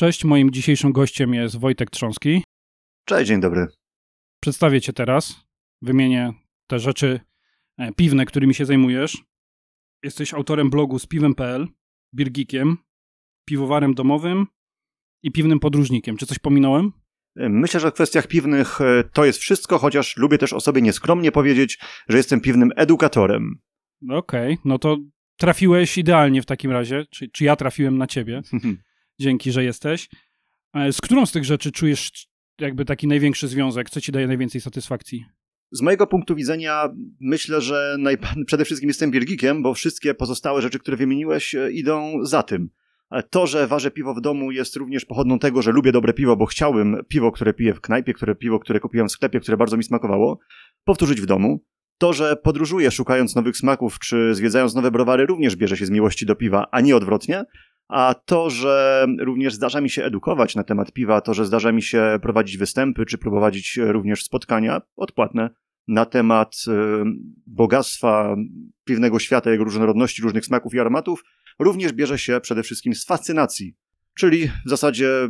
Cześć, moim dzisiejszym gościem jest Wojtek Trząski. Cześć, dzień dobry. Przedstawię Cię teraz. Wymienię te rzeczy e, piwne, którymi się zajmujesz. Jesteś autorem blogu z piwem.pl, birgikiem, piwowarem domowym i piwnym podróżnikiem. Czy coś pominąłem? Myślę, że w kwestiach piwnych e, to jest wszystko, chociaż lubię też o sobie nieskromnie powiedzieć, że jestem piwnym edukatorem. Okej, okay, no to trafiłeś idealnie w takim razie. Czy, czy ja trafiłem na ciebie? Dzięki, że jesteś. E, z którą z tych rzeczy czujesz jakby taki największy związek? Co ci daje najwięcej satysfakcji? Z mojego punktu widzenia myślę, że przede wszystkim jestem birgikiem, bo wszystkie pozostałe rzeczy, które wymieniłeś, e, idą za tym. To, że ważę piwo w domu jest również pochodną tego, że lubię dobre piwo, bo chciałbym piwo, które piję w knajpie, które piwo, które kupiłem w sklepie, które bardzo mi smakowało, powtórzyć w domu. To, że podróżuję szukając nowych smaków, czy zwiedzając nowe browary, również bierze się z miłości do piwa, a nie odwrotnie. A to, że również zdarza mi się edukować na temat piwa, to, że zdarza mi się prowadzić występy, czy prowadzić również spotkania odpłatne na temat y, bogactwa piwnego świata, jego różnorodności, różnych smaków i aromatów, również bierze się przede wszystkim z fascynacji. Czyli w zasadzie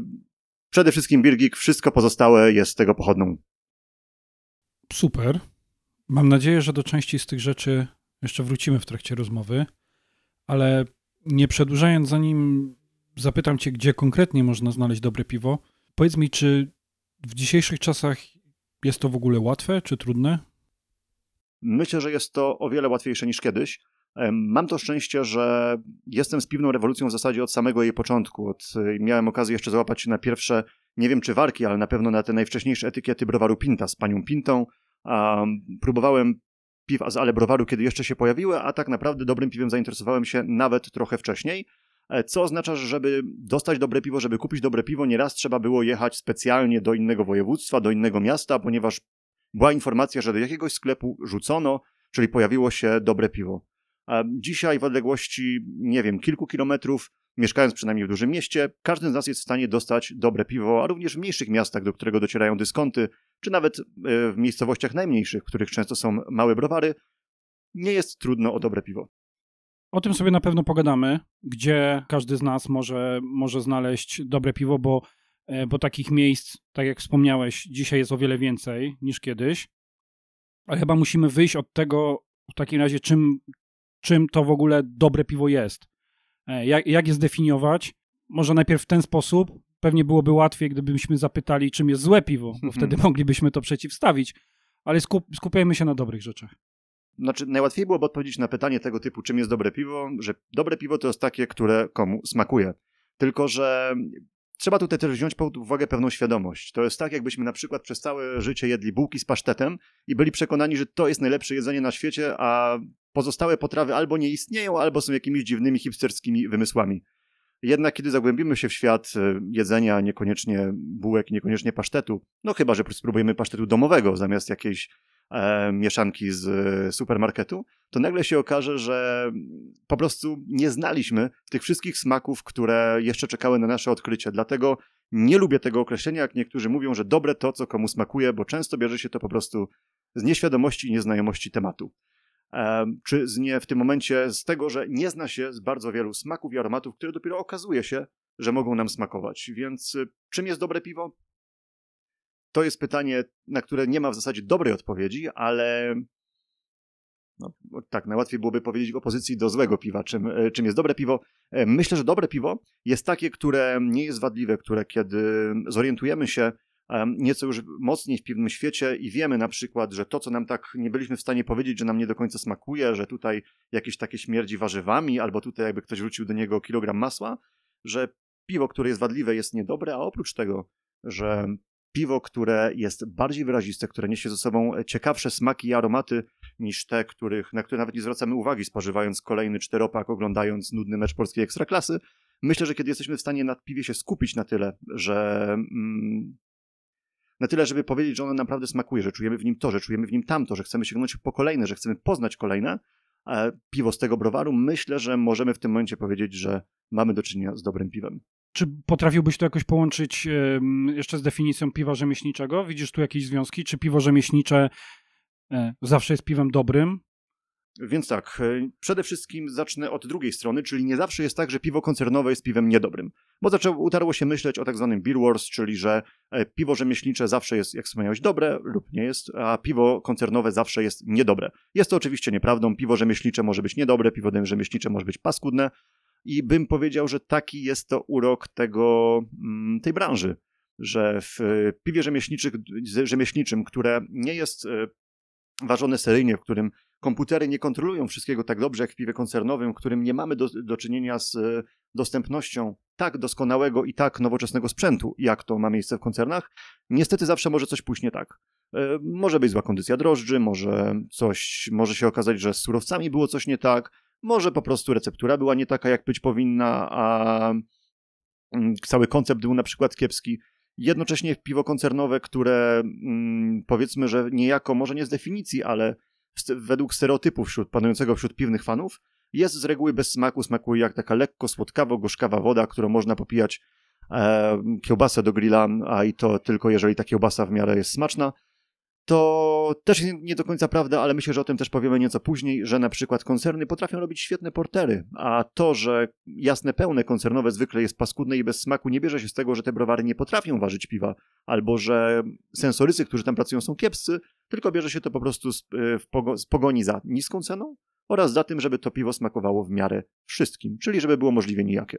przede wszystkim Birgik, wszystko pozostałe jest tego pochodną. Super. Mam nadzieję, że do części z tych rzeczy jeszcze wrócimy w trakcie rozmowy, ale nie przedłużając, zanim zapytam Cię, gdzie konkretnie można znaleźć dobre piwo, powiedz mi, czy w dzisiejszych czasach jest to w ogóle łatwe czy trudne? Myślę, że jest to o wiele łatwiejsze niż kiedyś. Mam to szczęście, że jestem z piwną rewolucją w zasadzie od samego jej początku. Od, miałem okazję jeszcze załapać się na pierwsze, nie wiem czy warki, ale na pewno na te najwcześniejsze etykiety browaru Pinta z panią Pintą. Um, próbowałem piw z ale browaru, kiedy jeszcze się pojawiły, a tak naprawdę dobrym piwem zainteresowałem się nawet trochę wcześniej. E, co oznacza, że żeby dostać dobre piwo, żeby kupić dobre piwo, nieraz trzeba było jechać specjalnie do innego województwa, do innego miasta, ponieważ była informacja, że do jakiegoś sklepu rzucono, czyli pojawiło się dobre piwo. Dzisiaj w odległości, nie wiem, kilku kilometrów, mieszkając przynajmniej w dużym mieście, każdy z nas jest w stanie dostać dobre piwo, a również w mniejszych miastach, do którego docierają dyskonty, czy nawet e, w miejscowościach najmniejszych, w których często są małe browary, nie jest trudno o dobre piwo. O tym sobie na pewno pogadamy, gdzie każdy z nas może, może znaleźć dobre piwo, bo, e, bo takich miejsc, tak jak wspomniałeś, dzisiaj jest o wiele więcej niż kiedyś. Ale chyba musimy wyjść od tego w takim razie, czym, czym to w ogóle dobre piwo jest. E, jak, jak je zdefiniować? Może najpierw w ten sposób. Pewnie byłoby łatwiej, gdybyśmy zapytali, czym jest złe piwo, bo wtedy moglibyśmy to przeciwstawić. Ale skup, skupiajmy się na dobrych rzeczach. Znaczy, najłatwiej byłoby odpowiedzieć na pytanie tego typu, czym jest dobre piwo, że dobre piwo to jest takie, które komu smakuje. Tylko, że trzeba tutaj też wziąć pod uwagę pewną świadomość. To jest tak, jakbyśmy na przykład przez całe życie jedli bułki z pasztetem i byli przekonani, że to jest najlepsze jedzenie na świecie, a pozostałe potrawy albo nie istnieją, albo są jakimiś dziwnymi hipsterskimi wymysłami. Jednak kiedy zagłębimy się w świat e, jedzenia, niekoniecznie bułek, niekoniecznie pasztetu, no chyba, że spróbujemy pasztetu domowego zamiast jakiejś e, mieszanki z e, supermarketu, to nagle się okaże, że po prostu nie znaliśmy tych wszystkich smaków, które jeszcze czekały na nasze odkrycie. Dlatego nie lubię tego określenia, jak niektórzy mówią, że dobre to, co komu smakuje, bo często bierze się to po prostu z nieświadomości i nieznajomości tematu. Czy z nie w tym momencie z tego, że nie zna się z bardzo wielu smaków i aromatów, które dopiero okazuje się, że mogą nam smakować. Więc y, czym jest dobre piwo? To jest pytanie, na które nie ma w zasadzie dobrej odpowiedzi, ale no, tak, najłatwiej byłoby powiedzieć w opozycji do złego piwa, czym, e, czym jest dobre piwo. Myślę, że dobre piwo jest takie, które nie jest wadliwe, które kiedy zorientujemy się nieco już mocniej w piwnym świecie i wiemy na przykład, że to, co nam tak nie byliśmy w stanie powiedzieć, że nam nie do końca smakuje, że tutaj jakieś takie śmierdzi warzywami, albo tutaj jakby ktoś wrzucił do niego kilogram masła, że piwo, które jest wadliwe, jest niedobre, a oprócz tego, że piwo, które jest bardziej wyraziste, które niesie ze sobą ciekawsze smaki i aromaty niż te, których, na które nawet nie zwracamy uwagi, spożywając kolejny czteropak, oglądając nudny mecz polskiej ekstraklasy. Myślę, że kiedy jesteśmy w stanie na piwie się skupić na tyle, że mm, na tyle, żeby powiedzieć, że ono naprawdę smakuje, że czujemy w nim to, że czujemy w nim tamto, że chcemy sięgnąć po kolejne, że chcemy poznać kolejne piwo z tego browaru, myślę, że możemy w tym momencie powiedzieć, że mamy do czynienia z dobrym piwem. Czy potrafiłbyś to jakoś połączyć jeszcze z definicją piwa rzemieślniczego? Widzisz tu jakieś związki? Czy piwo rzemieślnicze e, zawsze jest piwem dobrym? Więc tak, e, przede wszystkim zacznę od drugiej strony, czyli nie zawsze jest tak, że piwo koncernowe jest piwem niedobrym. Bo zaczęło, utarło się myśleć o tak zwanym beer wars, czyli że e, piwo rzemieślnicze zawsze jest, jak wspomniałeś, dobre lub nie jest, a piwo koncernowe zawsze jest niedobre. Jest to oczywiście nieprawdą, piwo rzemieślnicze może być niedobre, piwo rzemieślnicze może być paskudne i bym powiedział, że taki jest to urok tego, mm, tej branży, że w e, piwie rzemieślniczym, które nie jest ważone seryjnie, w którym komputery nie kontrolują wszystkiego tak dobrze jak w piwie koncernowym, którym nie mamy do, do czynienia z e, dostępnością tak doskonałego i tak nowoczesnego sprzętu, jak to ma miejsce w koncernach, niestety zawsze może coś pójść nie tak. E, może być zła kondycja drożdży, może coś, może się okazać, że z surowcami było coś nie tak, może po prostu receptura była nie taka, jak być powinna, a mm, cały koncept był na przykład kiepski. Jednocześnie piwo koncernowe, które mm, powiedzmy, że niejako, może nie z definicji, ale według stereotypów wśród panującego wśród piwnych fanów, jest z reguły bez smaku, smakuje jak taka lekko słodkawo-gorzkawa woda, którą można popijać e, kiełbasę do grilla, a i to tylko jeżeli ta kiełbasa w miarę jest smaczna. To też nie do końca prawda, ale myślę, że o tym też powiemy nieco później, że na przykład koncerny potrafią robić świetne portery, a to, że jasne, pełne koncernowe zwykle jest paskudne i bez smaku, nie bierze się z tego, że te browary nie potrafią ważyć piwa, albo że sensorycy, którzy tam pracują są kiepscy, tylko bierze się to po prostu z, e, z pogoni za niską ceną oraz za tym, żeby to piwo smakowało w miarę wszystkim, czyli żeby było możliwie nijakie.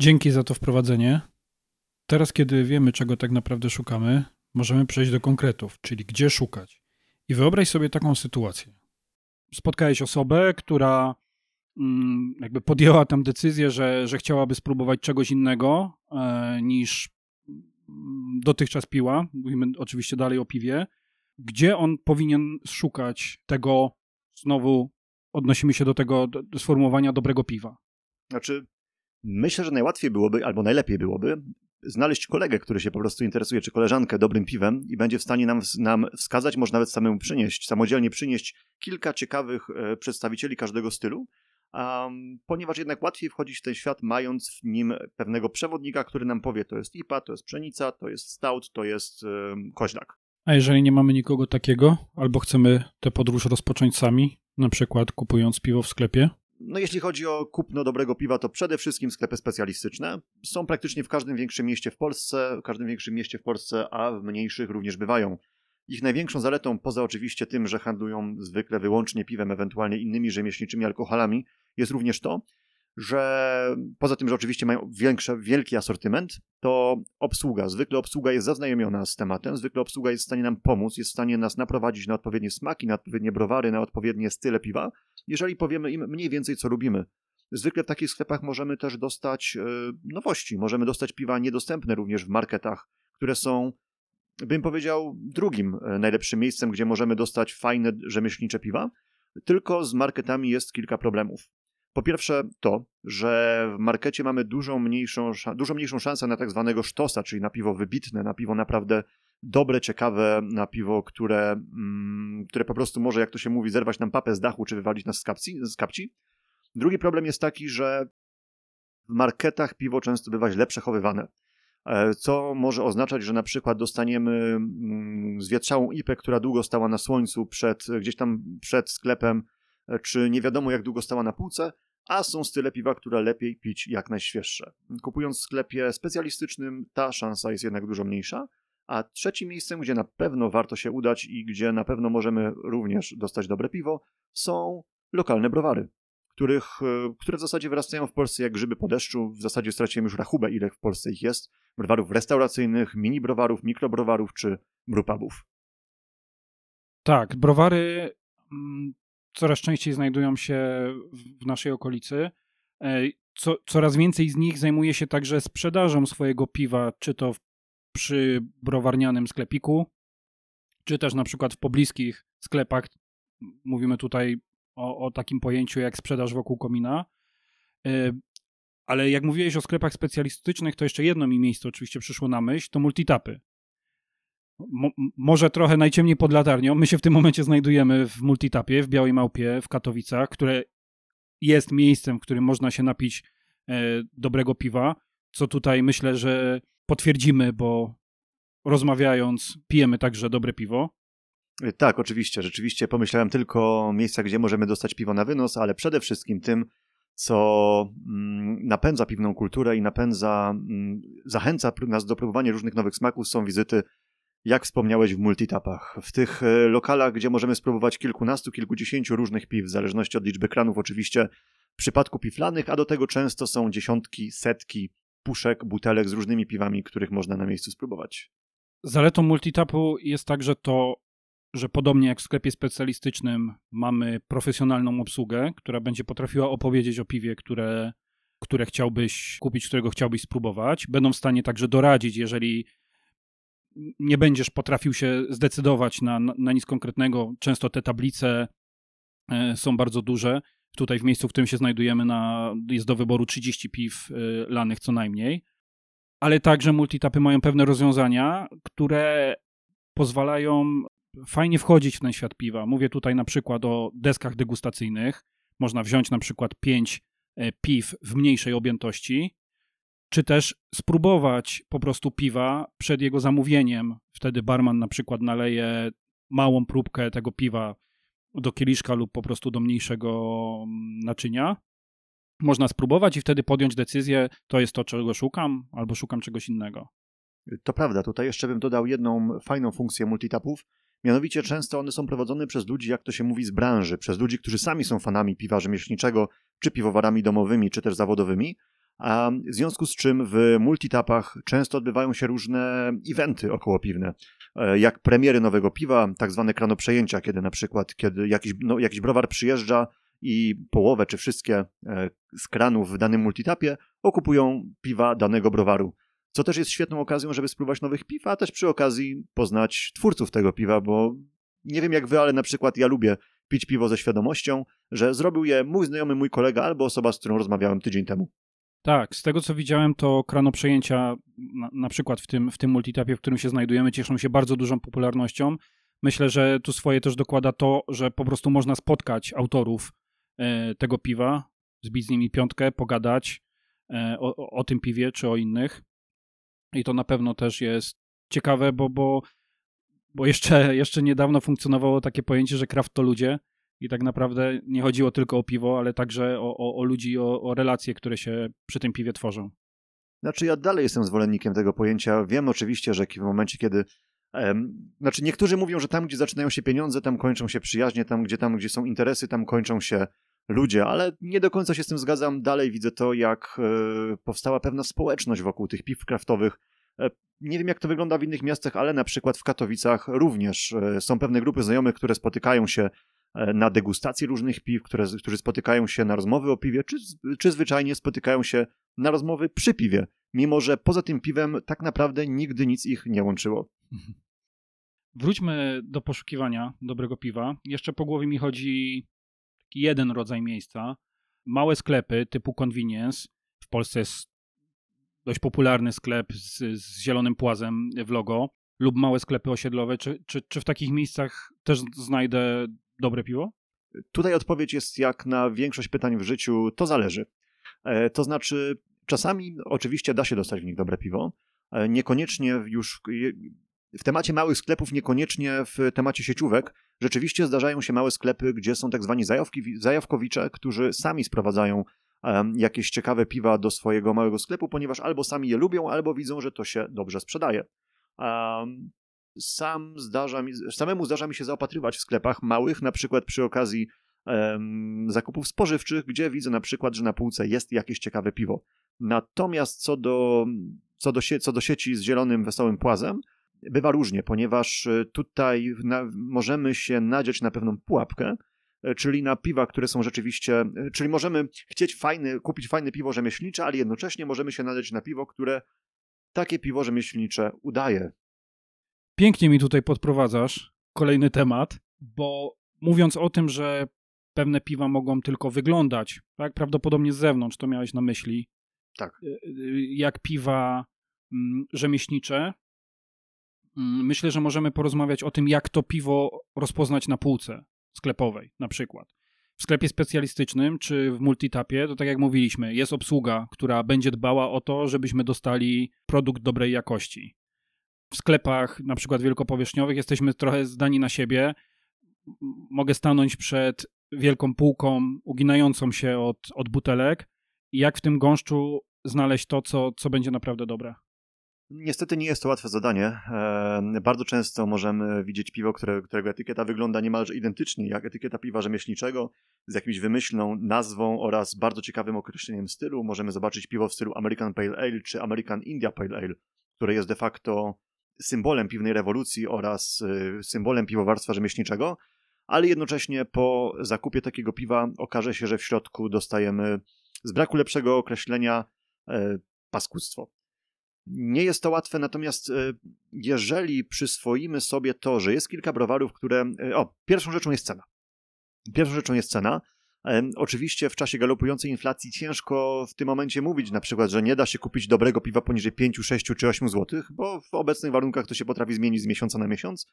Dzięki za to wprowadzenie. Teraz, kiedy wiemy, czego tak naprawdę szukamy, możemy przejść do konkretów, czyli gdzie szukać. I wyobraź sobie taką sytuację. Spotkałeś osobę, która mm, jakby podjęła tam decyzję, że, że chciałaby spróbować czegoś innego e, niż mm, dotychczas piła. Mówimy oczywiście dalej o piwie. Gdzie on powinien szukać tego, znowu odnosimy się do tego do sformułowania dobrego piwa? Znaczy, myślę, że najłatwiej byłoby, albo najlepiej byłoby, znaleźć kolegę, który się po prostu interesuje, czy koleżankę dobrym piwem i będzie w stanie nam, nam wskazać, może nawet samemu przynieść, samodzielnie przynieść kilka ciekawych e, przedstawicieli każdego stylu, um, ponieważ jednak łatwiej wchodzić w ten świat, mając w nim pewnego przewodnika, który nam powie, to jest IPA, to jest pszenica, to jest stout, to jest um, koźlak. A jeżeli nie mamy nikogo takiego, albo chcemy tę podróż rozpocząć sami, na przykład kupując piwo w sklepie, no jeśli chodzi o kupno dobrego piwa, to przede wszystkim sklepy specjalistyczne. Są praktycznie w każdym większym mieście w Polsce, w każdym większym mieście w Polsce, a w mniejszych również bywają. Ich największą zaletą, poza oczywiście tym, że handlują zwykle wyłącznie piwem, ewentualnie innymi rzemieślniczymi alkoholami, jest również to, że poza tym, że oczywiście mają większy, wielki asortyment, to obsługa. Zwykle obsługa jest zaznajomiona z tematem, zwykle obsługa jest w stanie nam pomóc, jest w stanie nas naprowadzić na odpowiednie smaki, na odpowiednie browary, na odpowiednie style piwa, jeżeli powiemy im mniej więcej, co lubimy. Zwykle w takich sklepach możemy też dostać yy, nowości, możemy dostać piwa niedostępne również w marketach, które są, bym powiedział, drugim e, najlepszym miejscem, gdzie możemy dostać fajne rzemieślnicze piwa. Tylko z marketami jest kilka problemów. Po pierwsze to, że w markecie mamy dużo mniejszą, dużo mniejszą szansę na tak zwanego sztosa, czyli na piwo wybitne, na piwo naprawdę dobre, ciekawe, na piwo, które, mm, które po prostu może, jak to się mówi, zerwać nam papę z dachu, czy wywalić nas z kapci, z kapci. Drugi problem jest taki, że w marketach piwo często bywa źle przechowywane, e, co może oznaczać, że na przykład dostaniemy mm, zwietrzałą ipę, która długo stała na słońcu przed, gdzieś tam przed sklepem, czy nie wiadomo jak długo stała na półce, a są style piwa, które lepiej pić jak najświeższe. Kupując w sklepie specjalistycznym, ta szansa jest jednak dużo mniejsza. A trzecim miejscem, gdzie na pewno warto się udać i gdzie na pewno możemy również dostać dobre piwo, są lokalne browary, których, e, które w zasadzie wyrastają w Polsce jak grzyby po deszczu. W zasadzie straciłem już rachubę, ile w Polsce ich jest. Browarów restauracyjnych, mini browarów, mikrobrowarów czy brewpubów. Tak, browary mm, coraz częściej znajdują się w naszej okolicy. E, co, coraz więcej z nich zajmuje się także sprzedażą swojego piwa, czy to przy browarnianym sklepiku, czy też na przykład w pobliskich sklepach. Mówimy tutaj o, o takim pojęciu jak sprzedaż wokół komina. E, ale jak mówiłeś o sklepach specjalistycznych, to jeszcze jedno mi miejsce oczywiście przyszło na myśl, to multitapy. Mo może trochę najciemniej pod latarnią. My się w tym momencie znajdujemy w Multitapie, w Białej Małpie, w Katowicach, które jest miejscem, w którym można się napić e, dobrego piwa, co tutaj myślę, że potwierdzimy, bo rozmawiając pijemy także dobre piwo. Tak, oczywiście. Rzeczywiście pomyślałem tylko o miejscach, gdzie możemy dostać piwo na wynos, ale przede wszystkim tym, co mm, napędza piwną kulturę i napędza, mm, zachęca nas do próbowania różnych nowych smaków, są wizyty, jak wspomniałeś, w multitapach. W tych e, lokalach, gdzie możemy spróbować kilkunastu, kilkudziesięciu różnych piw, w zależności od liczby kranów oczywiście, w przypadku piflanych, a do tego często są dziesiątki, setki puszek, butelek z różnymi piwami, których można na miejscu spróbować. Zaletą multitapu jest także to, że podobnie jak w sklepie specjalistycznym mamy profesjonalną obsługę, która będzie potrafiła opowiedzieć o piwie, które, które chciałbyś kupić, którego chciałbyś spróbować. Będą w stanie także doradzić, jeżeli nie będziesz potrafił się zdecydować na, na nic konkretnego. Często te tablice e, są bardzo duże. Tutaj w miejscu, w którym się znajdujemy, na, jest do wyboru 30 piw e, lanych co najmniej. Ale także multitapy mają pewne rozwiązania, które pozwalają fajnie wchodzić w ten świat piwa. Mówię tutaj na przykład o deskach degustacyjnych. Można wziąć na przykład pięć e, piw w mniejszej objętości, czy też spróbować po prostu piwa przed jego zamówieniem. Wtedy barman na przykład naleje małą próbkę tego piwa do kieliszka lub po prostu do mniejszego mm, naczynia. Można spróbować i wtedy podjąć decyzję, to jest to, czego szukam, albo szukam czegoś innego. To prawda, tutaj jeszcze bym dodał jedną fajną funkcję multitapów, Mianowicie często one są prowadzone przez ludzi, jak to się mówi, z branży, przez ludzi, którzy sami są fanami piwa rzemieślniczego, czy piwowarami domowymi, czy też zawodowymi, w związku z czym w multitapach często odbywają się różne eventy okołopiwne, e, jak premiery nowego piwa, tak zwane kranoprzejęcia, kiedy na przykład kiedy jakiś, no, jakiś browar przyjeżdża i połowę czy wszystkie e, z kranów w danym multitapie okupują piwa danego browaru co też jest świetną okazją, żeby spróbować nowych piw, a też przy okazji poznać twórców tego piwa, bo nie wiem jak wy, ale na przykład ja lubię pić piwo ze świadomością, że zrobił je mój znajomy, mój kolega albo osoba, z którą rozmawiałem tydzień temu. Tak, z tego co widziałem, to kranoprzejęcia na, na przykład w tym, w tym multitapie, w którym się znajdujemy, cieszą się bardzo dużą popularnością. Myślę, że tu swoje też dokłada to, że po prostu można spotkać autorów e, tego piwa, zbić z nimi piątkę, pogadać e, o, o tym piwie czy o innych. I to na pewno też jest ciekawe, bo, bo, bo jeszcze, jeszcze niedawno funkcjonowało takie pojęcie, że kraft to ludzie. I tak naprawdę nie chodziło tylko o piwo, ale także o, o, o ludzi, o, o relacje, które się przy tym piwie tworzą. Znaczy, ja dalej jestem zwolennikiem tego pojęcia. Wiem oczywiście, że w momencie, kiedy. Um, znaczy, niektórzy mówią, że tam, gdzie zaczynają się pieniądze, tam kończą się przyjaźnie, tam, gdzie, tam, gdzie są interesy, tam kończą się ludzie, ale nie do końca się z tym zgadzam. Dalej widzę to, jak e, powstała pewna społeczność wokół tych piw kraftowych. E, nie wiem, jak to wygląda w innych miastach, ale na przykład w Katowicach również e, są pewne grupy znajomych, które spotykają się na degustacji różnych piw, które, którzy spotykają się na rozmowy o piwie, czy, czy zwyczajnie spotykają się na rozmowy przy piwie, mimo że poza tym piwem tak naprawdę nigdy nic ich nie łączyło. Wróćmy do poszukiwania dobrego piwa. Jeszcze po głowie mi chodzi jeden rodzaj miejsca. Małe sklepy typu convenience. W Polsce jest dość popularny sklep z, z zielonym płazem w logo lub małe sklepy osiedlowe. Czy, czy, czy w takich miejscach też znajdę dobre piwo? Tutaj odpowiedź jest jak na większość pytań w życiu, to zależy. E, to znaczy, czasami oczywiście da się dostać w nich dobre piwo, e, niekoniecznie już w temacie małych sklepów, niekoniecznie w temacie sieciówek, rzeczywiście zdarzają się małe sklepy, gdzie są tak zwani zajawki, zajawkowicze, którzy sami sprowadzają jakieś ciekawe piwa do swojego małego sklepu, ponieważ albo sami je lubią, albo widzą, że to się dobrze sprzedaje. Sam zdarza mi, samemu zdarza mi się zaopatrywać w sklepach małych, na przykład przy okazji um, zakupów spożywczych, gdzie widzę na przykład, że na półce jest jakieś ciekawe piwo. Natomiast co do, co do, sie, co do sieci z zielonym, wesołym płazem, bywa różnie, ponieważ e, tutaj na, możemy się nadzieć na pewną pułapkę, e, czyli na piwa, które są rzeczywiście, e, czyli możemy chcieć fajny, kupić fajne piwo rzemieślnicze, ale jednocześnie możemy się nadzieć na piwo, które takie piwo rzemieślnicze udaje. Pięknie mi tutaj podprowadzasz kolejny temat, bo mówiąc o tym, że pewne piwa mogą tylko wyglądać, tak prawdopodobnie z zewnątrz, to miałeś na myśli. Tak. Jak piwa mm, rzemieślnicze, Mm, myślę, że możemy porozmawiać o tym, jak to piwo rozpoznać na półce sklepowej, na przykład. W sklepie specjalistycznym czy w multitapie, to tak jak mówiliśmy, jest obsługa, która będzie dbała o to, żebyśmy dostali produkt dobrej jakości. W sklepach, na przykład wielkopowierzchniowych, jesteśmy trochę zdani na siebie. Mogę stanąć przed wielką półką uginającą się od, od butelek i jak w tym gąszczu znaleźć to, co, co będzie naprawdę dobre. Niestety nie jest to łatwe zadanie. Bardzo często możemy widzieć piwo, które, którego etykieta wygląda niemalże identycznie jak etykieta piwa rzemieślniczego, z jakimś wymyślną nazwą oraz bardzo ciekawym określeniem stylu. Możemy zobaczyć piwo w stylu American Pale Ale czy American India Pale Ale, które jest de facto symbolem piwnej rewolucji oraz y, symbolem piwowarstwa rzemieślniczego, ale jednocześnie po zakupie takiego piwa okaże się, że w środku dostajemy z braku lepszego określenia e, paskudztwo. Nie jest to łatwe, natomiast e, jeżeli przyswoimy sobie to, że jest kilka browarów, które. E, o, pierwszą rzeczą jest cena. Pierwszą rzeczą jest cena. Oczywiście w czasie galopującej inflacji ciężko w tym momencie mówić na przykład, że nie da się kupić dobrego piwa poniżej 5, 6 czy 8 zł, bo w obecnych warunkach to się potrafi zmienić z miesiąca na miesiąc.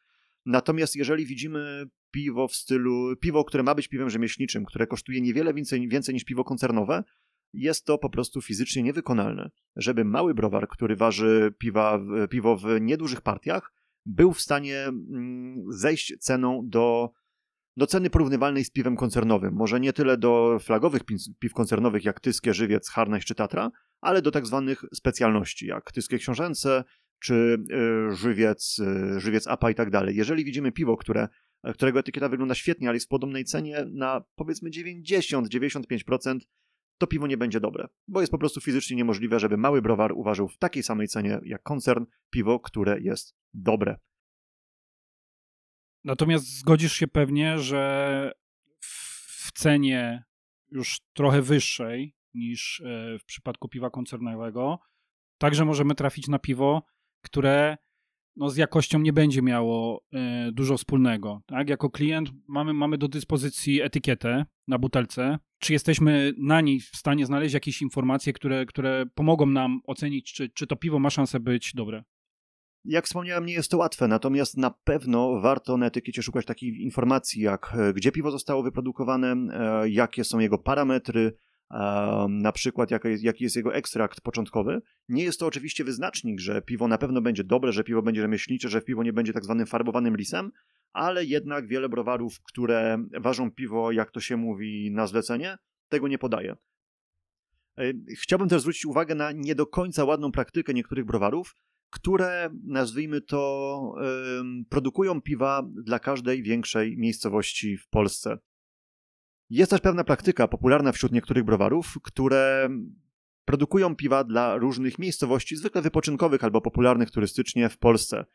Natomiast jeżeli widzimy piwo w stylu, piwo, które ma być piwem rzemieślniczym, które kosztuje niewiele więcej, więcej niż piwo koncernowe, jest to po prostu fizycznie niewykonalne, żeby mały browar, który waży piwa, piwo w niedużych partiach, był w stanie mm, zejść ceną do, do ceny porównywalnej z piwem koncernowym. Może nie tyle do flagowych piw koncernowych jak Tyskie, Żywiec, Harnaś czy Tatra, ale do tak zwanych specjalności jak Tyskie Książęce czy y, Żywiec, y, Żywiec APA i tak dalej. Jeżeli widzimy piwo, które, którego etykieta wygląda świetnie, ale jest w podobnej cenie na powiedzmy 90-95%, to piwo nie będzie dobre, bo jest po prostu fizycznie niemożliwe, żeby mały browar uważał w takiej samej cenie jak koncern piwo, które jest dobre. Natomiast zgodzisz się pewnie, że w cenie już trochę wyższej niż e, w przypadku piwa koncernowego, także możemy trafić na piwo, które no, z jakością nie będzie miało y, dużo wspólnego. Tak? Jako klient mamy, mamy do dyspozycji etykietę na butelce. Czy jesteśmy na niej w stanie znaleźć jakieś informacje, które, które pomogą nam ocenić, czy, czy to piwo ma szansę być dobre? Jak wspomniałem, nie jest to łatwe, natomiast na pewno warto na etykiecie szukać takich informacji, jak e, gdzie piwo zostało wyprodukowane, e, jakie są jego parametry, na przykład jaki jest, jego ekstrakt początkowy. Nie jest to oczywiście wyznacznik, że piwo na pewno będzie dobre, że piwo będzie rzemieślnicze, że piwo nie będzie tak zwanym farbowanym lisem, ale jednak wiele browarów, które ważą piwo, jak to się mówi, na zlecenie, tego nie podaje. E, chciałbym też zwrócić uwagę na nie do końca ładną praktykę niektórych browarów, które, nazwijmy to, produkują piwa dla każdej większej miejscowości w Polsce. Jest też pewna praktyka popularna wśród niektórych browarów, które produkują piwa dla różnych miejscowości, zwykle wypoczynkowych albo popularnych turystycznie w Polsce.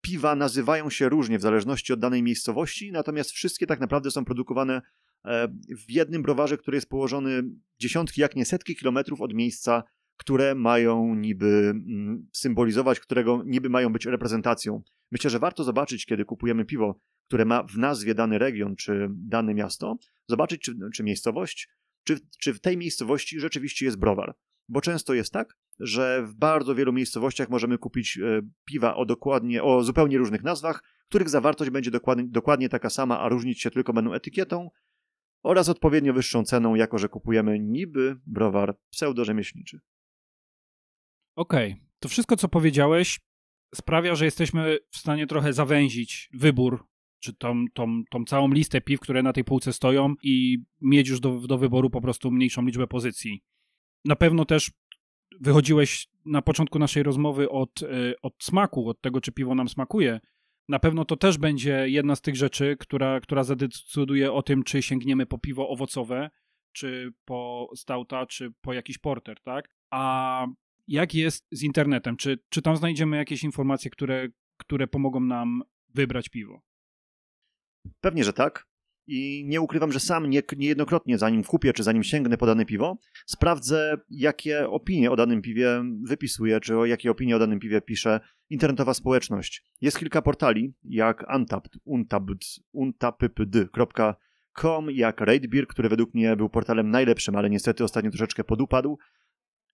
Piwa nazywają się różnie w zależności od danej miejscowości, natomiast wszystkie tak naprawdę są produkowane e, w jednym browarze, który jest położony dziesiątki, jak nie setki kilometrów od miejsca, które mają niby mm, symbolizować, którego niby mają być reprezentacją. Myślę, że warto zobaczyć, kiedy kupujemy piwo, które ma w nazwie dany region czy dane miasto, zobaczyć, czy, czy miejscowość, czy, czy w tej miejscowości rzeczywiście jest browar. Bo często jest tak, że w bardzo wielu miejscowościach możemy kupić e, piwa o dokładnie, o zupełnie różnych nazwach, których zawartość będzie dokładnie, dokładnie taka sama, a różnić się tylko będą etykietą oraz odpowiednio wyższą ceną, jako że kupujemy niby browar pseudo-rzemieślniczy. Okej, okay. to wszystko, co powiedziałeś, sprawia, że jesteśmy w stanie trochę zawęzić wybór, czy tą, tą, tą całą listę piw, które na tej półce stoją i mieć już do, do wyboru po prostu mniejszą liczbę pozycji. Na pewno też wychodziłeś na początku naszej rozmowy od, e, od smaku, od tego, czy piwo nam smakuje. Na pewno to też będzie jedna z tych rzeczy, która, która zadecyduje o tym, czy sięgniemy po piwo owocowe, czy po stauta, czy po jakiś porter, tak? A jak jest z internetem? Czy, czy tam znajdziemy jakieś informacje, które, które pomogą nam wybrać piwo? Pewnie, że tak. I nie ukrywam, że sam nie, niejednokrotnie, zanim kupię, czy zanim sięgnę po dane piwo, sprawdzę, jakie opinie o danym piwie wypisuje, czy o jakie opinie o danym piwie pisze internetowa społeczność. Jest kilka portali, jak Untapped, untapped, untapped.com, jak Raidbeer, który według mnie był portalem najlepszym, ale niestety ostatnio troszeczkę podupadł.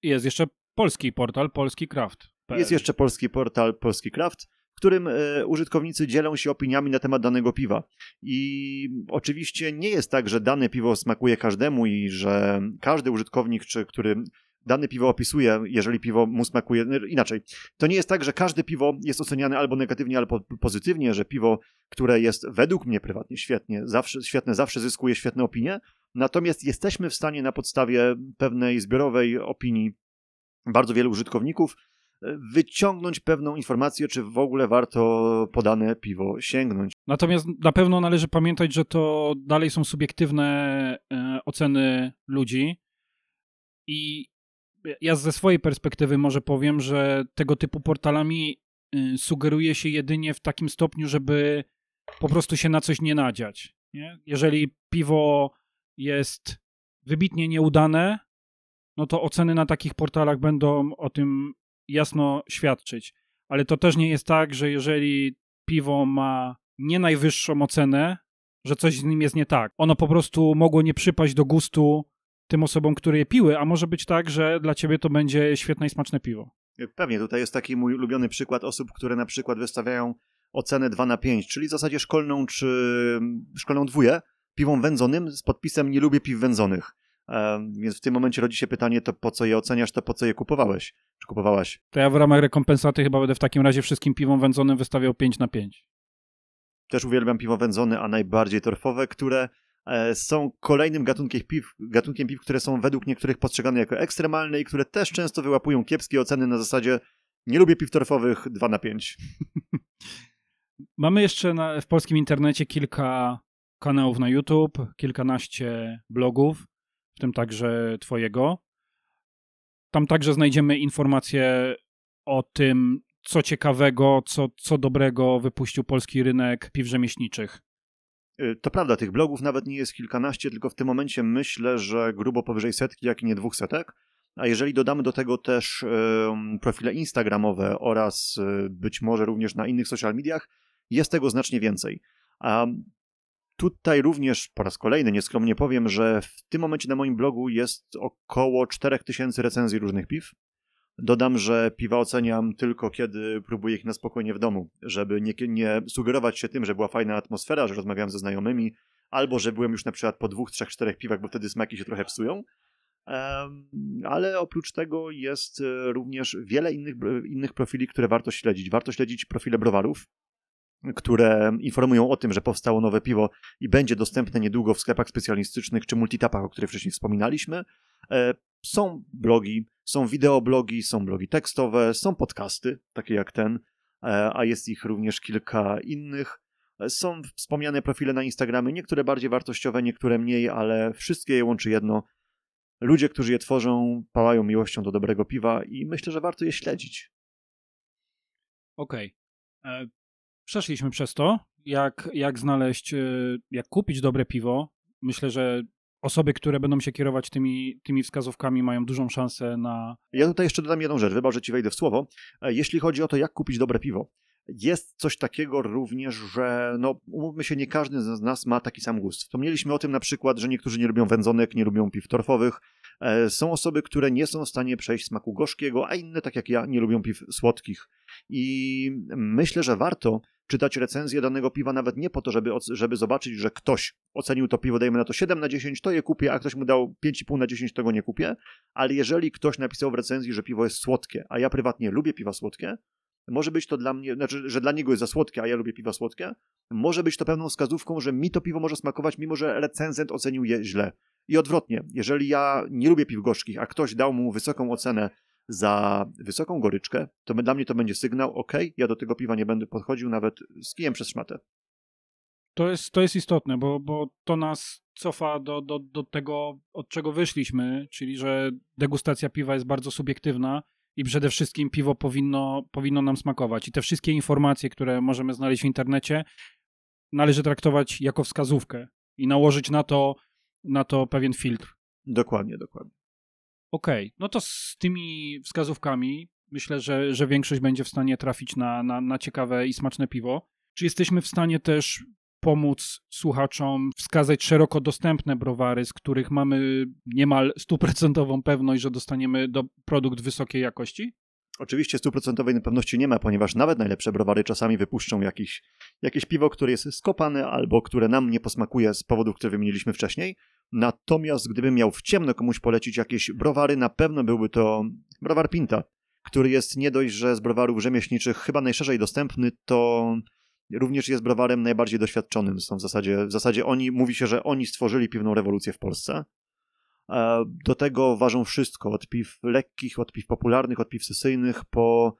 Jest jeszcze polski portal, Polski Craft. Jest jeszcze polski portal, Polski Craft w którym e, użytkownicy dzielą się opiniami na temat danego piwa. I oczywiście nie jest tak, że dane piwo smakuje każdemu i że każdy użytkownik, czy który dane piwo opisuje, jeżeli piwo mu smakuje. No, inaczej, to nie jest tak, że każde piwo jest oceniane albo negatywnie, albo pozytywnie, że piwo, które jest według mnie prywatnie świetnie, zawsze, świetne, zawsze zyskuje świetne opinie. Natomiast jesteśmy w stanie na podstawie pewnej zbiorowej opinii bardzo wielu użytkowników e, wyciągnąć pewną informację, czy w ogóle warto podane piwo sięgnąć. Natomiast na pewno należy pamiętać, że to dalej są subiektywne e, oceny ludzi i ja ze swojej perspektywy może powiem, że tego typu portalami y, sugeruje się jedynie w takim stopniu, żeby po prostu się na coś nie nadziać. Nie? Jeżeli piwo jest wybitnie nieudane, no to oceny na takich portalach będą o tym jasno świadczyć. Ale to też nie jest tak, że jeżeli piwo ma nie najwyższą ocenę, że coś z nim jest nie tak. Ono po prostu mogło nie przypaść do gustu tym osobom, które je piły, a może być tak, że dla ciebie to będzie świetne i smaczne piwo. Pewnie, tutaj jest taki mój ulubiony przykład osób, które na przykład wystawiają ocenę 2 na 5, czyli w zasadzie szkolną czy szkolną dwóję, piwom wędzonym z podpisem nie lubię piw wędzonych. Więc w tym momencie rodzi się pytanie, to po co je oceniasz, to po co je kupowałeś, czy kupowałaś? To ja w ramach rekompensaty chyba będę w takim razie wszystkim piwom wędzonym wystawiał 5 na 5. Też uwielbiam piwo wędzone, a najbardziej torfowe, które E, są kolejnym gatunkiem piw, gatunkiem piw, które są według niektórych postrzegane jako ekstremalne i które też często wyłapują kiepskie oceny na zasadzie nie lubię piw torfowych 2 na 5. Mamy jeszcze na, w polskim internecie kilka kanałów na YouTube, kilkanaście blogów, w tym także twojego. Tam także znajdziemy informacje o tym, co ciekawego, co, co dobrego wypuścił polski rynek piw rzemieślniczych. Y, to prawda, tych blogów nawet nie jest kilkanaście, tylko w tym momencie myślę, że grubo powyżej setki, jak i nie dwóch setek. A jeżeli dodamy do tego też profile instagramowe oraz y, być może również na innych social mediach, jest tego znacznie więcej. A tutaj również po raz kolejny nieskromnie powiem, że w tym momencie na moim blogu jest około 4000 recenzji różnych piw. Dodam, że piwa oceniam tylko kiedy próbuję ich na spokojnie w domu, żeby nie, nie sugerować się tym, że była fajna atmosfera, że rozmawiałem ze znajomymi, albo że byłem już na przykład po dwóch, trzech, czterech piwach, bo wtedy smaki się trochę psują. Ale oprócz tego jest e, również wiele innych, innych profili, które warto śledzić. Warto śledzić profile browarów, które informują o tym, że powstało nowe piwo i będzie dostępne niedługo w sklepach specjalistycznych czy multitapach, o których wcześniej wspominaliśmy. E, są blogi, są wideoblogi, są blogi tekstowe, są podcasty, takie jak ten, e, a jest ich również kilka innych. E, są wspomniane profile na Instagramie, niektóre bardziej wartościowe, niektóre mniej, ale wszystkie je łączy jedno. Ludzie, którzy je tworzą, pałają miłością do dobrego piwa i myślę, że warto je śledzić. Okej. Okay. Przeszliśmy przez to, jak, jak znaleźć, jak kupić dobre piwo. Myślę, że osoby, które będą się kierować tymi, tymi wskazówkami, mają dużą szansę na. Ja tutaj jeszcze dodam jedną rzecz, wybacz, że ci wejdę w słowo. E, jeśli chodzi o to, jak kupić dobre piwo, jest coś takiego również, że no, umówmy się, nie każdy z nas ma taki sam gust. Wspomnieliśmy o tym na przykład, że niektórzy nie lubią wędzonek, nie lubią piw torfowych. E, są osoby, które nie są w stanie przejść smaku gorzkiego, a inne, tak jak ja, nie lubią piw słodkich. I myślę, że warto czytać recenzję danego piwa nawet nie po to, żeby, żeby zobaczyć, że ktoś ocenił to piwo, dajmy na to 7 na 10, to je kupię, a ktoś mu dał 5,5 na 10, to go nie kupię. Ale jeżeli ktoś napisał w recenzji, że piwo jest słodkie, a ja prywatnie lubię piwa słodkie, może być to dla mnie, znaczy, że dla niego jest za słodkie, a ja lubię piwa słodkie, może być to pewną wskazówką, że mi to piwo może smakować, mimo że recenzent ocenił je źle. I odwrotnie, jeżeli ja nie lubię piw gorzkich, a ktoś dał mu wysoką ocenę za wysoką goryczkę, to dla mnie to będzie sygnał, ok, ja do tego piwa nie będę podchodził nawet z kijem przez szmatę. To jest, to jest istotne, bo, bo to nas cofa do, do, do tego, od czego wyszliśmy, czyli że degustacja piwa jest bardzo subiektywna i przede wszystkim piwo powinno, powinno nam smakować. I te wszystkie informacje, które możemy znaleźć w internecie, należy traktować jako wskazówkę i nałożyć na to, na to pewien filtr. Dokładnie, dokładnie. Okej, okay. no to z tymi wskazówkami myślę, że, że większość będzie w stanie trafić na, na, na ciekawe i smaczne piwo. Czy jesteśmy w stanie też pomóc słuchaczom wskazać szeroko dostępne browary, z których mamy niemal stuprocentową pewność, że dostaniemy do produkt wysokiej jakości? Oczywiście stuprocentowej pewności nie ma, ponieważ nawet najlepsze browary czasami wypuszczą jakiś, jakieś piwo, które jest skopane albo które nam nie posmakuje z powodów, które wymieniliśmy wcześniej. Natomiast gdybym miał w ciemno komuś polecić jakieś browary, na pewno byłby to browar Pinta, który jest nie dość, że z browarów rzemieślniczych chyba najszerzej dostępny, to również jest browarem najbardziej doświadczonym. Są w zasadzie, w zasadzie oni, mówi się, że oni stworzyli piwną rewolucję w Polsce. E, do tego ważą wszystko, od piw lekkich, od piw popularnych, od piw sesyjnych, po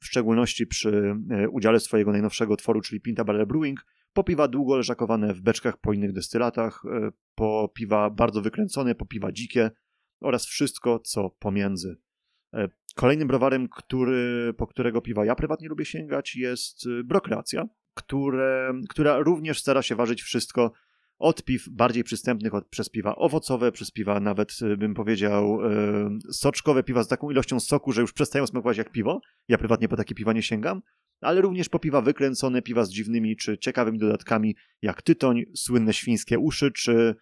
w szczególności przy e, udziale swojego najnowszego tworu, czyli Pinta Barrel Brewing, po piwa długo leżakowane w beczkach po innych destylatach, e, po piwa bardzo wykręcone, po piwa dzikie oraz wszystko, co pomiędzy. Kolejnym browarem, który, po którego piwa ja prywatnie lubię sięgać, jest Brokreacja, które, która również stara się ważyć wszystko od piw bardziej przystępnych, od, przez piwa owocowe, przez piwa nawet bym powiedział soczkowe piwa z taką ilością soku, że już przestają smakować jak piwo. Ja prywatnie po takie piwa nie sięgam, ale również po piwa wykręcone, piwa z dziwnymi czy ciekawymi dodatkami, jak tytoń, słynne świńskie uszy czy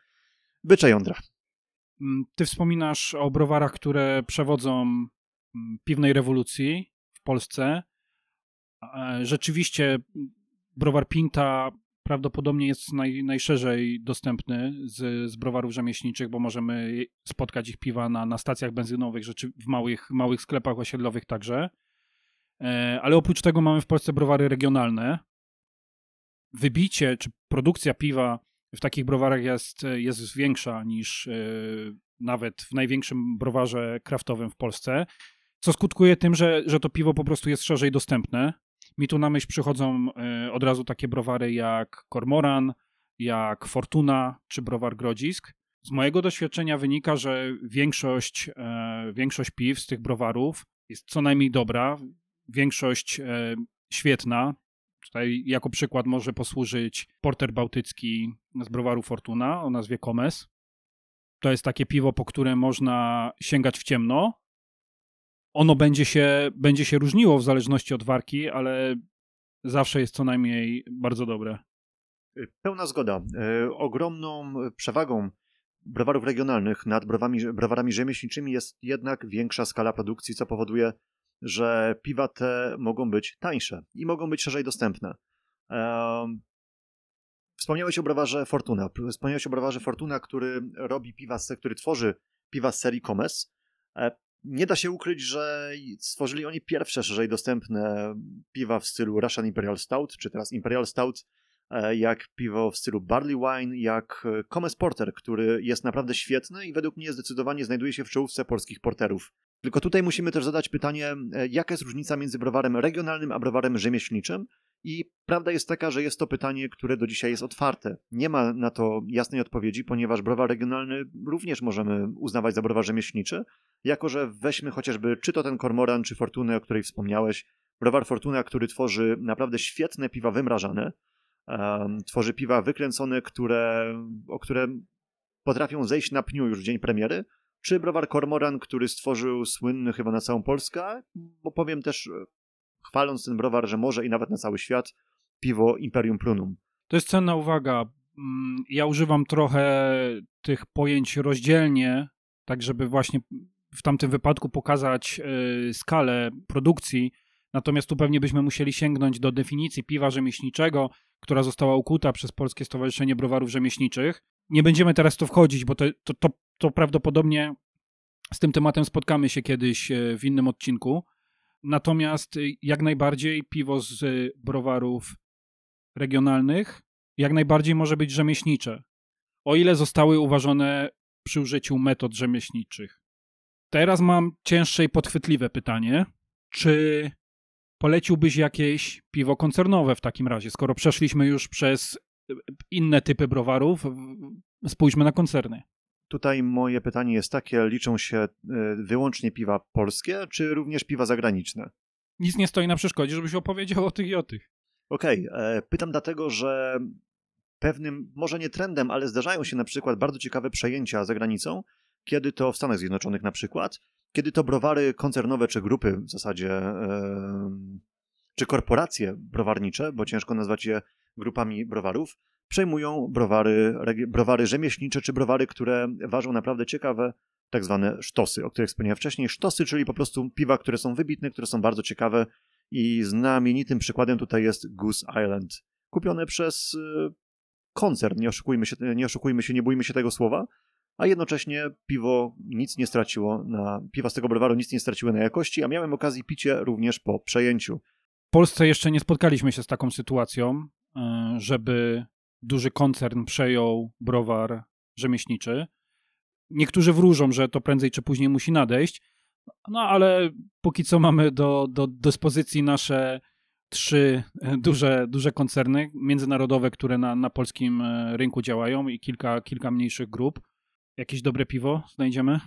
bycze jądra. Mm, ty wspominasz o browarach, które przewodzą mm, piwnej rewolucji w Polsce. E, rzeczywiście browar Pinta prawdopodobnie jest naj, najszerzej dostępny z, z browarów rzemieślniczych, bo możemy spotkać ich piwa na, na stacjach benzynowych, rzeczy, w małych, małych sklepach osiedlowych także. E, ale oprócz tego mamy w Polsce browary regionalne. Wybicie czy produkcja piwa w takich browarach jest, jest większa niż e, nawet w największym browarze kraftowym w Polsce, co skutkuje tym, że, że to piwo po prostu jest szerzej dostępne mi tu na myśl przychodzą e, od razu takie browary jak Kormoran, jak Fortuna czy browar Grodzisk. Z mojego doświadczenia wynika, że większość, większość piw z tych browarów jest co najmniej dobra, większość e, świetna. Tutaj jako przykład może posłużyć porter bałtycki z browaru Fortuna o nazwie Komes. To jest takie piwo, po które można sięgać w ciemno, ono będzie się, będzie się różniło w zależności od warki, ale zawsze jest co najmniej bardzo dobre. Pełna zgoda. E, ogromną przewagą browarów regionalnych nad browami, browarami rzemieślniczymi jest jednak większa skala produkcji, co powoduje, że piwa te mogą być tańsze i mogą być szerzej dostępne. Wspomniałeś o browarze Fortuna. Wspomniałeś o browarze Fortuna, który robi piwa, który tworzy piwa z serii Comes. E, nie da się ukryć, że stworzyli oni pierwsze szerzej dostępne piwa w stylu Russian Imperial Stout, czy teraz Imperial Stout, e, jak piwo w stylu Barley Wine, jak Comes Porter, który jest naprawdę świetny i według mnie zdecydowanie znajduje się w czołówce polskich porterów. Tylko tutaj musimy też zadać pytanie, e, jaka jest różnica między browarem regionalnym a browarem rzemieślniczym i prawda jest taka, że jest to pytanie, które do dzisiaj jest otwarte. Nie ma na to jasnej odpowiedzi, ponieważ browar regionalny również możemy uznawać za browar rzemieślniczy, jako że weźmy chociażby czy to ten kormoran, czy fortunę, o której wspomniałeś. Browar Fortuna, który tworzy naprawdę świetne piwa wymrażane, um, tworzy piwa wykręcone, które, o które potrafią zejść na pniu już w dzień premiery, czy browar Kormoran, który stworzył słynny chyba na całą Polskę, bo powiem też chwaląc ten browar, że może i nawet na cały świat, piwo Imperium Prunum. To jest cenna uwaga. Mm, ja używam trochę tych pojęć rozdzielnie, tak żeby właśnie w tamtym wypadku pokazać y, skalę produkcji. Natomiast tu pewnie byśmy musieli sięgnąć do definicji piwa rzemieślniczego, która została ukuta przez Polskie Stowarzyszenie Browarów Rzemieślniczych. Nie będziemy teraz w to wchodzić, bo to, to, to, prawdopodobnie z tym tematem spotkamy się kiedyś y, w innym odcinku. Natomiast y, jak najbardziej piwo z browarów regionalnych jak najbardziej może być rzemieślnicze, o ile zostały uważane przy użyciu metod rzemieślniczych. Teraz mam cięższe i podchwytliwe pytanie. Czy poleciłbyś jakieś piwo koncernowe w takim razie, skoro przeszliśmy już przez inne typy browarów, spójrzmy na koncerny. Tutaj moje pytanie jest takie, liczą się y, wyłącznie piwa polskie, czy również piwa zagraniczne? Nic nie stoi na przeszkodzie, żebyś opowiedział o tych i o tych. Okej, okay. E, pytam dlatego, że pewnym, może nie trendem, ale zdarzają się na przykład bardzo ciekawe przejęcia za granicą, kiedy to w Stanach Zjednoczonych na przykład, kiedy to browary koncernowe czy grupy w zasadzie, yy, czy korporacje browarnicze, bo ciężko nazwać je grupami browarów, przejmują browary, browary rzemieślnicze czy browary, które ważą naprawdę ciekawe tak zwane sztosy, o których wspomniałem wcześniej. Sztosy, czyli po prostu piwa, które są wybitne, które są bardzo ciekawe i znamienitym przykładem tutaj jest Goose Island, kupione przez y, koncern, nie oszukujmy się, nie oszukujmy się, nie bójmy się tego słowa, a jednocześnie piwo nic nie straciło na, piwa z tego browaru nic nie straciły na jakości, a miałem okazję picie również po przejęciu. W Polsce jeszcze nie spotkaliśmy się z taką sytuacją, e, żeby duży koncern przejął browar rzemieślniczy. Niektórzy wróżą, że to prędzej czy później musi nadejść, no ale póki co mamy do, do dyspozycji nasze trzy e, duże, duże koncerny międzynarodowe, które na, na polskim e, rynku działają i kilka, kilka mniejszych grup. Jakieś dobre piwo znajdziemy?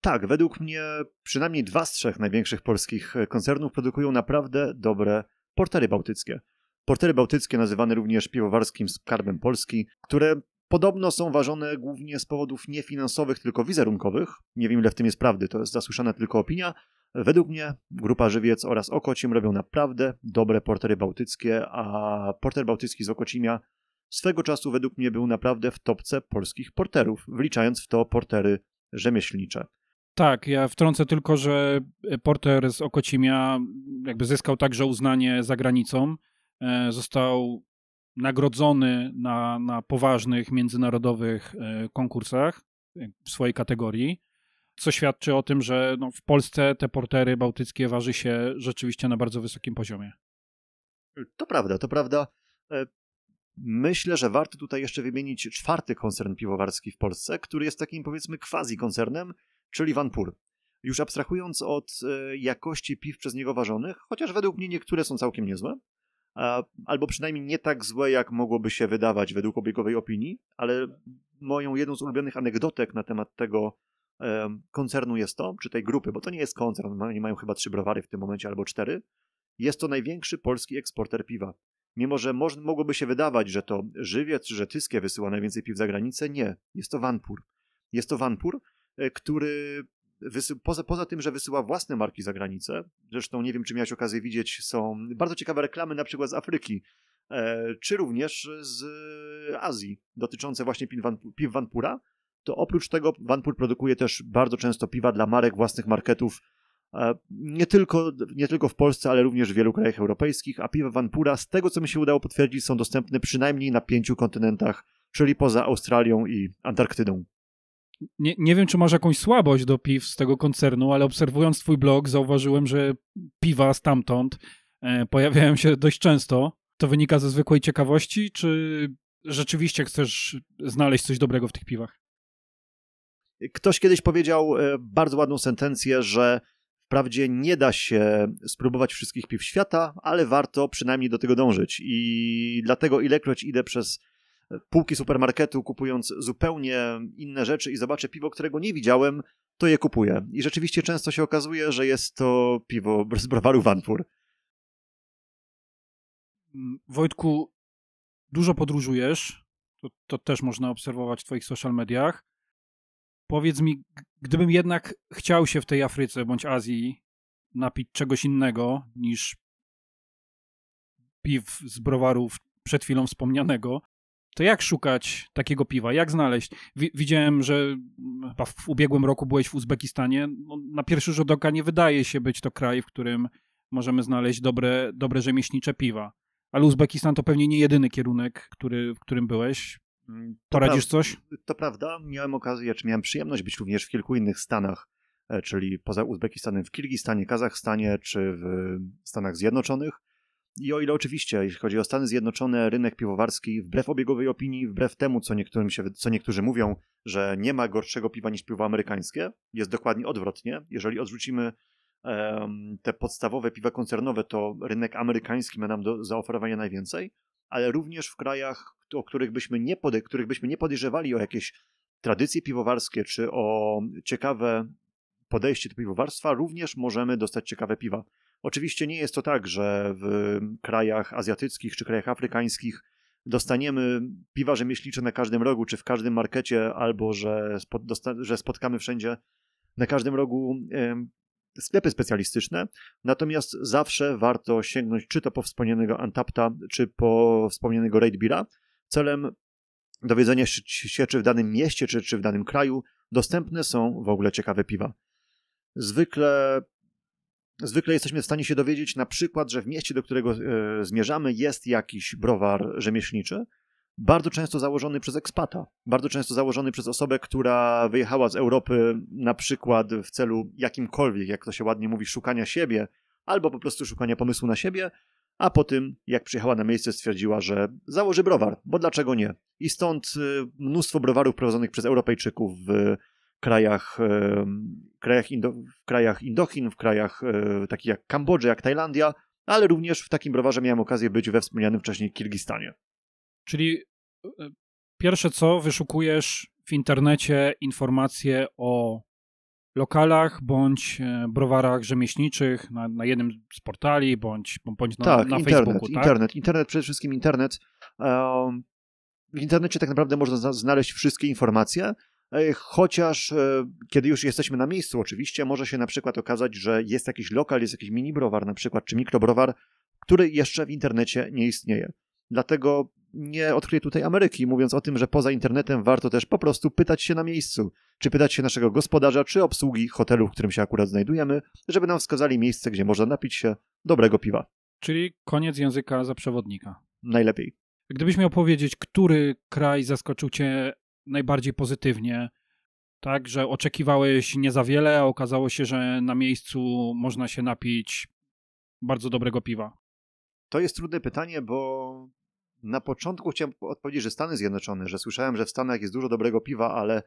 Tak, według mnie przynajmniej dwa z trzech największych polskich e, koncernów produkują naprawdę dobre portery bałtyckie. Portery bałtyckie, nazywane również piwowarskim skarbem Polski, które podobno są ważone głównie z powodów nie finansowych, tylko wizerunkowych. Nie wiem, ile w tym jest prawdy, to jest zasłyszana tylko opinia. Według mnie Grupa Żywiec oraz Okocim robią naprawdę dobre portery bałtyckie, a porter bałtycki z Okocimia swego czasu według mnie był naprawdę w topce polskich porterów, wliczając w to portery rzemieślnicze. Tak, ja wtrącę tylko, że porter z Okocimia jakby zyskał także uznanie za granicą. E, został nagrodzony na, na poważnych międzynarodowych e, konkursach w swojej kategorii, co świadczy o tym, że no, w Polsce te portery bałtyckie waży się rzeczywiście na bardzo wysokim poziomie. To prawda, to prawda. E, myślę, że warto tutaj jeszcze wymienić czwarty koncern piwowarski w Polsce, który jest takim powiedzmy quasi koncernem, czyli Vanpur. Już abstrahując od jakości piw przez niego ważonych, chociaż według mnie niektóre są całkiem niezłe, albo przynajmniej nie tak złe, jak mogłoby się wydawać według obiegowej opinii, ale moją jedną z ulubionych anegdotek na temat tego koncernu jest to, czy tej grupy, bo to nie jest koncern, oni mają chyba trzy browary w tym momencie albo cztery, jest to największy polski eksporter piwa. Mimo, że mogłoby się wydawać, że to Żywiec, że Tyskie wysyła najwięcej piw za granicę, nie. Jest to Vanpur. Jest to Vanpur, e, który poza, poza tym, że wysyła własne marki za granicę, zresztą nie wiem, czy miałeś okazję widzieć, są bardzo ciekawe reklamy na przykład z Afryki, e, czy również z Azji, dotyczące właśnie piw, Van, piw Vanpura, to oprócz tego Vanpur produkuje też bardzo często piwa dla marek własnych marketów, e, nie tylko, nie tylko w Polsce, ale również w wielu krajach europejskich, a piwa Vanpura, z tego co mi się udało potwierdzić, są dostępne przynajmniej na pięciu kontynentach, czyli poza Australią i Antarktydą nie, nie wiem, czy masz jakąś słabość do piw z tego koncernu, ale obserwując twój blog zauważyłem, że piwa stamtąd e, pojawiają się dość często. To wynika ze zwykłej ciekawości, czy rzeczywiście chcesz znaleźć coś dobrego w tych piwach? Ktoś kiedyś powiedział e, bardzo ładną sentencję, że wprawdzie nie da się spróbować wszystkich piw świata, ale warto przynajmniej do tego dążyć. I dlatego ilekroć idę przez półki supermarketu, kupując zupełnie inne rzeczy i zobaczę piwo, którego nie widziałem, to je kupuję. I rzeczywiście często się okazuje, że jest to piwo z browaru Vanpur. Mm, Wojtku, dużo podróżujesz. To, to też można obserwować w Twoich social mediach. Powiedz mi, gdybym jednak chciał się w tej Afryce bądź Azji napić czegoś innego niż piw z browarów przed chwilą wspomnianego, to jak szukać takiego piwa? Jak znaleźć? widziałem, że chyba w ubiegłym roku byłeś w Uzbekistanie. No, na pierwszy rzut oka nie wydaje się być to kraj, w którym możemy znaleźć dobre, dobre rzemieślnicze piwa. Ale Uzbekistan to pewnie nie jedyny kierunek, który, w którym byłeś. Mm, to Poradzisz coś? To prawda. Miałem okazję, czy miałem przyjemność być również w kilku innych stanach, e, czyli poza Uzbekistanem w Kirgistanie, Kazachstanie czy w Stanach Zjednoczonych. I o ile oczywiście, jeśli chodzi o Stany Zjednoczone, rynek piwowarski, wbrew obiegowej opinii, wbrew temu, co, niektórym się, co niektórzy mówią, że nie ma gorszego piwa niż piwo amerykańskie, jest dokładnie odwrotnie. Jeżeli odrzucimy um, te podstawowe piwa koncernowe, to rynek amerykański ma nam do zaoferowania najwięcej, ale również w krajach, o których byśmy nie, pode, których byśmy nie podejrzewali o jakieś tradycje piwowarskie, czy o ciekawe podejście do piwowarstwa, również możemy dostać ciekawe piwa. Oczywiście nie jest to tak, że w krajach azjatyckich czy krajach afrykańskich dostaniemy piwa rzemieślnicze na każdym rogu, czy w każdym markecie, albo że, że spotkamy wszędzie na każdym rogu sklepy specjalistyczne. Natomiast zawsze warto sięgnąć czy to po wspomnianego Antapta, czy po wspomnianego Raidbira, celem dowiedzenia się, czy w danym mieście, czy, czy w danym kraju dostępne są w ogóle ciekawe piwa. Zwykle zwykle jesteśmy w stanie się dowiedzieć na przykład, że w mieście, do którego e, zmierzamy, jest jakiś browar rzemieślniczy. bardzo często założony przez ekspata, bardzo często założony przez osobę, która wyjechała z Europy na przykład w celu jakimkolwiek, jak to się ładnie mówi, szukania siebie, albo po prostu szukania pomysłu na siebie, a po tym, jak przyjechała na miejsce, stwierdziła, że założy browar, bo dlaczego nie? I stąd y, mnóstwo browarów prowadzonych przez Europejczyków w krajach, krajach, Indo, w krajach Indochin, w krajach e, takich jak Kambodża, jak Tajlandia, ale również w takim browarze miałem okazję być we wspomnianym wcześniej Kirgistanie. Czyli e, pierwsze co, wyszukujesz w internecie informacje o lokalach bądź e, browarach rzemieślniczych na, na jednym z portali, bądź, bądź na, tak, na internet, Facebooku. Tak, internet, internet, przede wszystkim internet. W internecie tak naprawdę można znaleźć wszystkie informacje, chociaż e, kiedy już jesteśmy na miejscu, oczywiście, może się na przykład okazać, że jest jakiś lokal, jest jakiś mini browar na przykład, czy mikrobrowar, który jeszcze w internecie nie istnieje. Dlatego nie odkryję tutaj Ameryki, mówiąc o tym, że poza internetem warto też po prostu pytać się na miejscu, czy pytać się naszego gospodarza, czy obsługi hotelu, w którym się akurat znajdujemy, żeby nam wskazali miejsce, gdzie można napić się dobrego piwa. Czyli koniec języka za przewodnika. Najlepiej. Gdybyś miał powiedzieć, który kraj zaskoczył cię najbardziej pozytywnie. Tak, że oczekiwałeś nie za wiele, a okazało się, że na miejscu można się napić bardzo dobrego piwa. To jest trudne pytanie, bo na początku chciałem odpowiedzieć, że Stany Zjednoczone, że słyszałem, że w Stanach jest dużo dobrego piwa, ale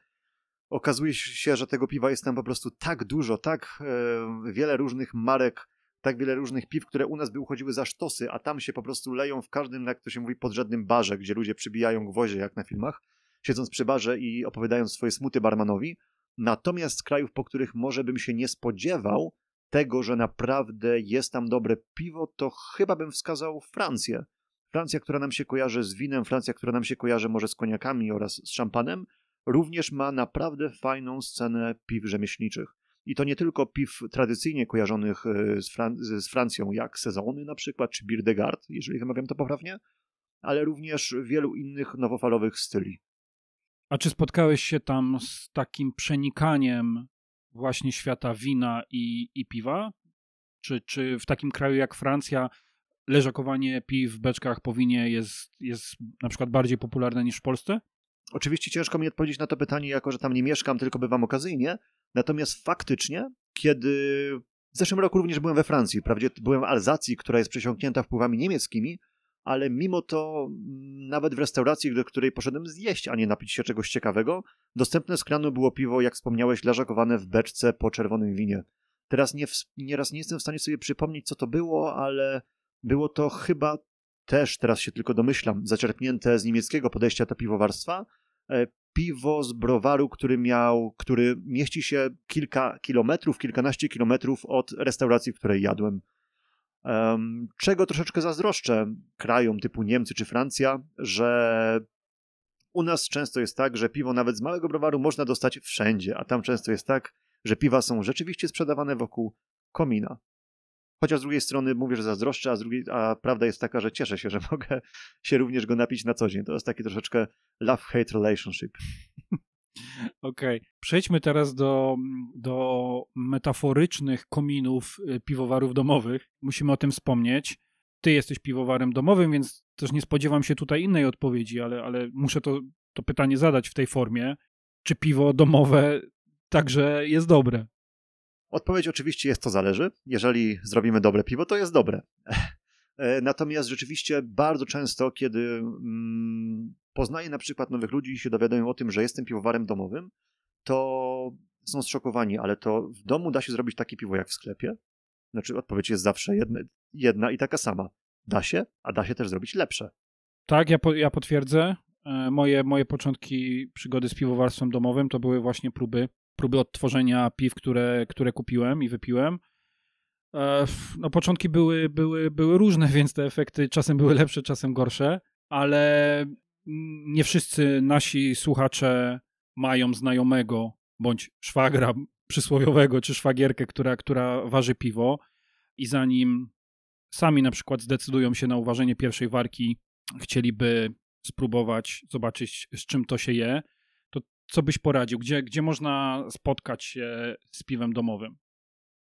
okazuje się, że tego piwa jest tam po prostu tak dużo, tak e, wiele różnych marek, tak wiele różnych piw, które u nas by uchodziły za sztosy, a tam się po prostu leją w każdym, jak to się mówi, podrzędnym barze, gdzie ludzie przybijają gwoździe, jak na filmach siedząc przy barze i opowiadając swoje smuty barmanowi. Natomiast z krajów, po których może bym się nie spodziewał tego, że naprawdę jest tam dobre piwo, to chyba bym wskazał Francję. Francja, która nam się kojarzy z winem, Francja, która nam się kojarzy może z koniakami oraz z szampanem, również ma naprawdę fajną scenę piw rzemieślniczych. I to nie tylko piw tradycyjnie kojarzonych e, z, Fran z Francją, jak sezony na przykład, czy Bier de Garde, jeżeli wymawiam to poprawnie, ale również wielu innych nowofalowych styli. A czy spotkałeś się tam z takim przenikaniem właśnie świata wina i, i piwa? Czy, czy w takim kraju jak Francja leżakowanie piw w beczkach po winie jest, jest na przykład bardziej popularne niż w Polsce? Oczywiście ciężko mi odpowiedzieć na to pytanie, jako że tam nie mieszkam, tylko bywam okazyjnie. Natomiast faktycznie, kiedy w zeszłym roku również byłem we Francji, wprawdzie byłem w Alzacji, która jest przesiąknięta wpływami niemieckimi, ale mimo to mm, nawet w restauracji, do której poszedłem zjeść, a nie napić się czegoś ciekawego, dostępne z kranu było piwo, jak wspomniałeś, leżakowane w beczce po czerwonym winie. Teraz nie, nieraz nie jestem w stanie sobie przypomnieć, co to było, ale było to chyba też, teraz się tylko domyślam, zaczerpnięte z niemieckiego podejścia do piwowarstwa, e, piwo z browaru, który miał, który mieści się kilka kilometrów, kilkanaście kilometrów od restauracji, w której jadłem. Czego troszeczkę zazdroszczę krajom typu Niemcy czy Francja, że u nas często jest tak, że piwo nawet z małego browaru można dostać wszędzie, a tam często jest tak, że piwa są rzeczywiście sprzedawane wokół komina. Chociaż z drugiej strony mówię, że zazdroszczę, a, drugiej, a prawda jest taka, że cieszę się, że mogę się również go napić na co dzień. To jest taki troszeczkę love-hate relationship. Okej. Okay. Przejdźmy teraz do, do metaforycznych kominów y, piwowarów domowych. Musimy o tym wspomnieć. Ty jesteś piwowarem domowym, więc też nie spodziewam się tutaj innej odpowiedzi, ale, ale muszę to, to pytanie zadać w tej formie. Czy piwo domowe także jest dobre? Odpowiedź oczywiście jest to zależy. Jeżeli zrobimy dobre piwo, to jest dobre. E, natomiast rzeczywiście bardzo często, kiedy mm, poznaję na przykład nowych ludzi i się dowiadują o tym, że jestem piwowarem domowym, to są zszokowani, ale to w domu da się zrobić takie piwo jak w sklepie? Znaczy odpowiedź jest zawsze jedna, jedna i taka sama. Da się, a da się też zrobić lepsze. Tak, ja, po, ja potwierdzę. E, moje, moje początki przygody z piwowarstwem domowym to były właśnie próby, próby odtworzenia piw, które, które kupiłem i wypiłem. E, no, początki były, były, były różne, więc te efekty czasem były lepsze, czasem gorsze, ale nie wszyscy nasi słuchacze mają znajomego bądź szwagra przysłowiowego, czy szwagierkę, która, która waży piwo i zanim sami na przykład zdecydują się na uważenie pierwszej warki, chcieliby spróbować, zobaczyć z czym to się je, to co byś poradził? Gdzie, gdzie można spotkać się z piwem domowym?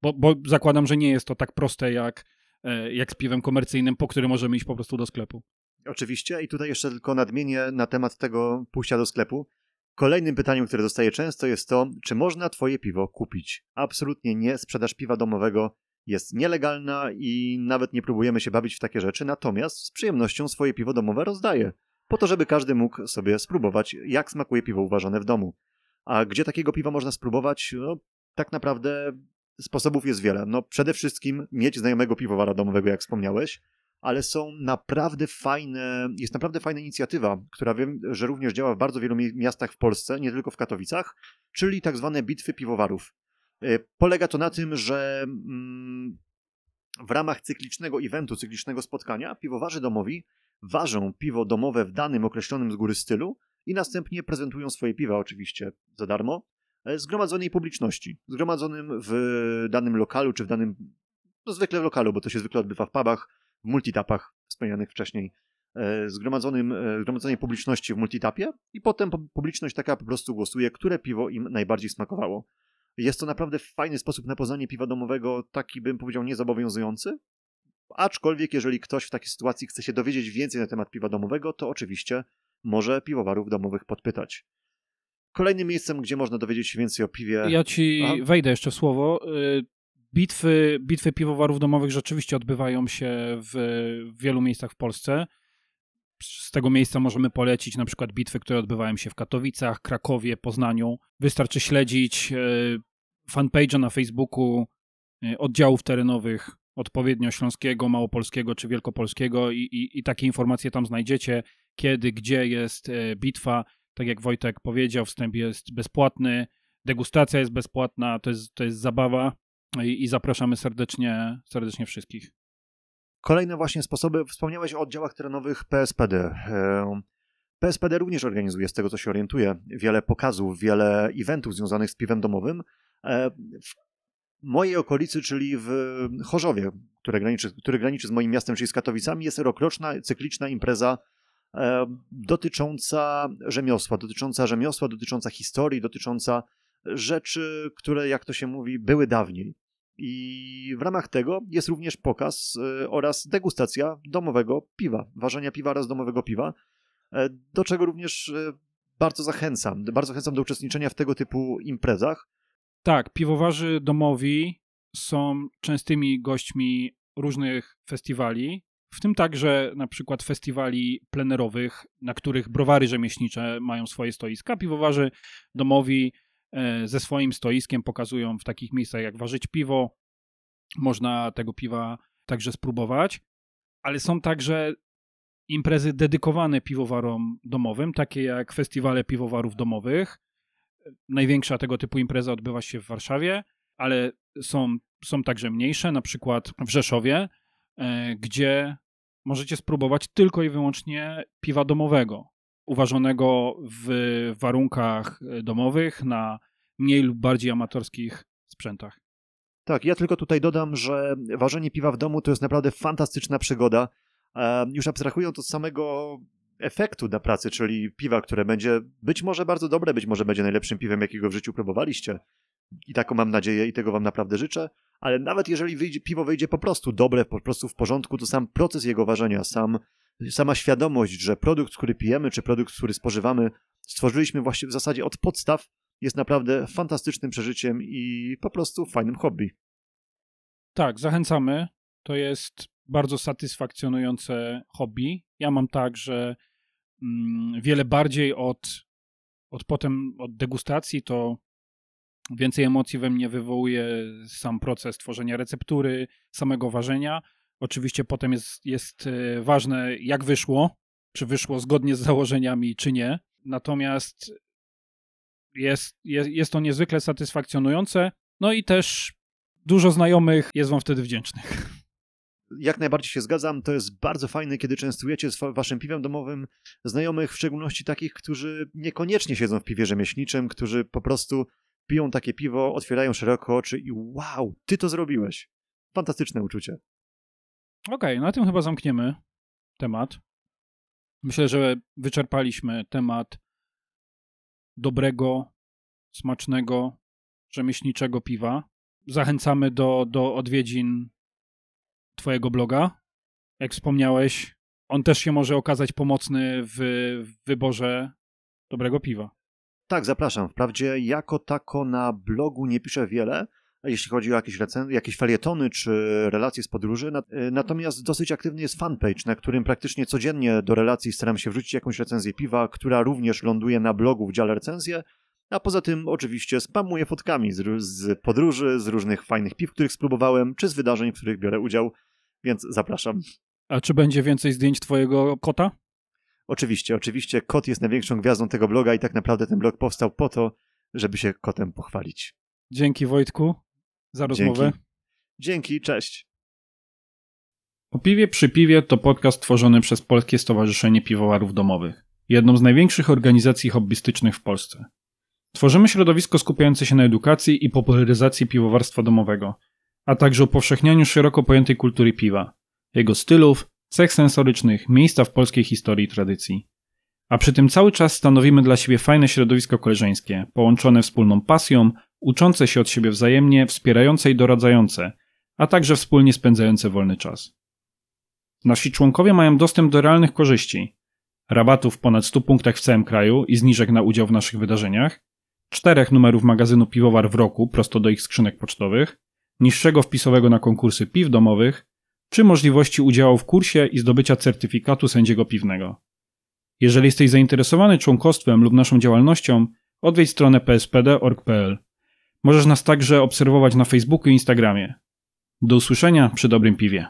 Bo, bo zakładam, że nie jest to tak proste jak, e, jak z piwem komercyjnym, po który możemy iść po prostu do sklepu. Oczywiście i tutaj jeszcze tylko nadmienię na temat tego pójścia do sklepu. Kolejnym pytaniem, które dostaję często jest to, czy można twoje piwo kupić? Absolutnie nie. Sprzedaż piwa domowego jest nielegalna i nawet nie próbujemy się bawić w takie rzeczy, natomiast z przyjemnością swoje piwo domowe rozdaję, po to, żeby każdy mógł sobie spróbować, jak smakuje piwo uważane w domu. A gdzie takiego piwa można spróbować? No, tak naprawdę sposobów jest wiele. No, przede wszystkim mieć znajomego piwowara domowego, jak wspomniałeś, ale są naprawdę fajne, jest naprawdę fajna inicjatywa, która wiem, że również działa w bardzo wielu miastach w Polsce, nie tylko w Katowicach, czyli tak zwane bitwy piwowarów. E, polega to na tym, że mm, w ramach cyklicznego eventu, cyklicznego spotkania, piwowarzy domowi ważą piwo domowe w danym określonym z góry stylu i następnie prezentują swoje piwa oczywiście za darmo e, zgromadzonej publiczności, zgromadzonym w danym lokalu czy w danym, no zwykle w lokalu, bo to się zwykle odbywa w pubach, w multitapach wspomnianych wcześniej, e, zgromadzonym, zgromadzonej publiczności w multitapie i potem publiczność taka po prostu głosuje, które piwo im najbardziej smakowało. Jest to naprawdę fajny sposób na poznanie piwa domowego, taki bym powiedział niezobowiązujący. Aczkolwiek, jeżeli ktoś w takiej sytuacji chce się dowiedzieć więcej na temat piwa domowego, to oczywiście może piwowarów domowych podpytać. Kolejnym miejscem, gdzie można dowiedzieć się więcej o piwie. Ja ci Aha. wejdę jeszcze w słowo. Bitwy, bitwy piwowarów domowych rzeczywiście odbywają się w wielu miejscach w Polsce. Z tego miejsca możemy polecić na przykład bitwy, które odbywają się w Katowicach, Krakowie, Poznaniu. Wystarczy śledzić e, fanpage'a na Facebooku e, oddziałów terenowych odpowiednio śląskiego, małopolskiego czy wielkopolskiego i, i, i takie informacje tam znajdziecie, kiedy, gdzie jest e, bitwa. Tak jak Wojtek powiedział, wstęp jest bezpłatny, degustacja jest bezpłatna, to jest, to jest zabawa i, i zapraszamy serdecznie, serdecznie wszystkich. Kolejne właśnie sposoby, wspomniałeś o oddziałach terenowych PSPD. PSPD również organizuje, z tego co się orientuję, wiele pokazów, wiele eventów związanych z piwem domowym. E, w mojej okolicy, czyli w Chorzowie, które graniczy, który graniczy z moim miastem, czyli z Katowicami, jest rokroczna, cykliczna impreza e, dotycząca rzemiosła, dotycząca rzemiosła, dotycząca historii, dotycząca rzeczy, które, jak to się mówi, były dawniej. I w ramach tego jest również pokaz e, oraz degustacja domowego piwa, ważenia piwa oraz domowego piwa, e, do czego również e, bardzo zachęcam. Bardzo zachęcam do uczestniczenia w tego typu imprezach. Tak, piwowarzy domowi są częstymi gośćmi różnych festiwali, w tym także na przykład festiwali plenerowych, na których browary rzemieślnicze mają swoje stoiska. Piwowarzy domowi ze swoim stoiskiem pokazują w takich miejscach jak ważyć piwo. Można tego piwa także spróbować, ale są także imprezy dedykowane piwowarom domowym, takie jak festiwale piwowarów domowych. Największa tego typu impreza odbywa się w Warszawie, ale są, są także mniejsze, na przykład w Rzeszowie, e, gdzie możecie spróbować tylko i wyłącznie piwa domowego uważanego w warunkach e, domowych na mniej lub bardziej amatorskich sprzętach. Tak, ja tylko tutaj dodam, że ważenie piwa w domu to jest naprawdę fantastyczna przygoda. E, już abstrahując od samego efektu na pracy, czyli piwa, które będzie być może bardzo dobre, być może będzie najlepszym piwem, jakiego w życiu próbowaliście. I taką mam nadzieję i tego wam naprawdę życzę. Ale nawet jeżeli wyjdzie, piwo wyjdzie po prostu dobre, po prostu w porządku, to sam proces jego ważenia, sam sama świadomość, że produkt, który pijemy, czy produkt, który spożywamy, stworzyliśmy właśnie w zasadzie od podstaw, jest naprawdę fantastycznym przeżyciem i po prostu fajnym hobby. Tak, zachęcamy. To jest bardzo satysfakcjonujące hobby. Ja mam tak, że mm, wiele bardziej od, od potem od degustacji to więcej emocji we mnie wywołuje sam proces tworzenia receptury, samego ważenia. Oczywiście potem jest, jest e, ważne, jak wyszło, czy wyszło zgodnie z założeniami, czy nie. Natomiast jest, jest, jest to niezwykle satysfakcjonujące. No i też dużo znajomych jest wam wtedy wdzięcznych. Jak najbardziej się zgadzam. To jest bardzo fajne, kiedy częstujecie z waszym piwem domowym znajomych, w szczególności takich, którzy niekoniecznie siedzą w piwie rzemieślniczym, którzy po prostu piją takie piwo, otwierają szeroko oczy i wow, ty to zrobiłeś. Fantastyczne uczucie. Okej, okay, na tym chyba zamkniemy temat. Myślę, że wyczerpaliśmy temat dobrego, smacznego, rzemieślniczego piwa. Zachęcamy do, do odwiedzin Twojego bloga. Jak wspomniałeś, on też się może okazać pomocny w, w wyborze dobrego piwa. Tak, zapraszam. Wprawdzie jako tako na blogu nie piszę wiele, jeśli chodzi o jakieś, recen- jakieś felietony czy relacje z podróży. Natomiast dosyć aktywny jest fanpage, na którym praktycznie codziennie do relacji staram się wrzucić jakąś recenzję piwa, która również ląduje na blogu w dziale recenzje. A poza tym oczywiście spamuję fotkami z, z podróży, z różnych fajnych piw, których spróbowałem, czy z wydarzeń, w których biorę udział, więc zapraszam. A czy będzie więcej zdjęć twojego kota? Oczywiście, oczywiście kot jest największą gwiazdą tego bloga i tak naprawdę ten blog powstał po to, żeby się kotem pochwalić. Dzięki Wojtku za rozmowę. Dzięki, Dzięki cześć. Po piwie przy piwie to podcast tworzony przez Polskie Stowarzyszenie Piwowarów Domowych, jedną z największych organizacji hobbystycznych w Polsce. Tworzymy środowisko skupiające się na edukacji i popularyzacji piwowarstwa domowego, a także upowszechnianiu szeroko pojętej kultury piwa, jego stylów, cech sensorycznych, miejsca w polskiej historii i tradycji. A przy tym cały czas stanowimy dla siebie fajne środowisko koleżeńskie, połączone wspólną pasją, uczące się od siebie wzajemnie, wspierające i doradzające, a także wspólnie spędzające wolny czas. Nasi członkowie mają dostęp do realnych korzyści, rabatów w ponad 100 punktach w całym kraju i zniżek na udział w naszych wydarzeniach, czterech numerów magazynu Piwowar w roku prosto do ich skrzynek pocztowych, niższego wpisowego na konkursy piw domowych, czy możliwości udziału w kursie i zdobycia certyfikatu sędziego piwnego. Jeżeli jesteś zainteresowany członkostwem lub naszą działalnością, odwiedź stronę pspd.org.pl. Możesz nas także obserwować na Facebooku i Instagramie. Do usłyszenia przy dobrym piwie.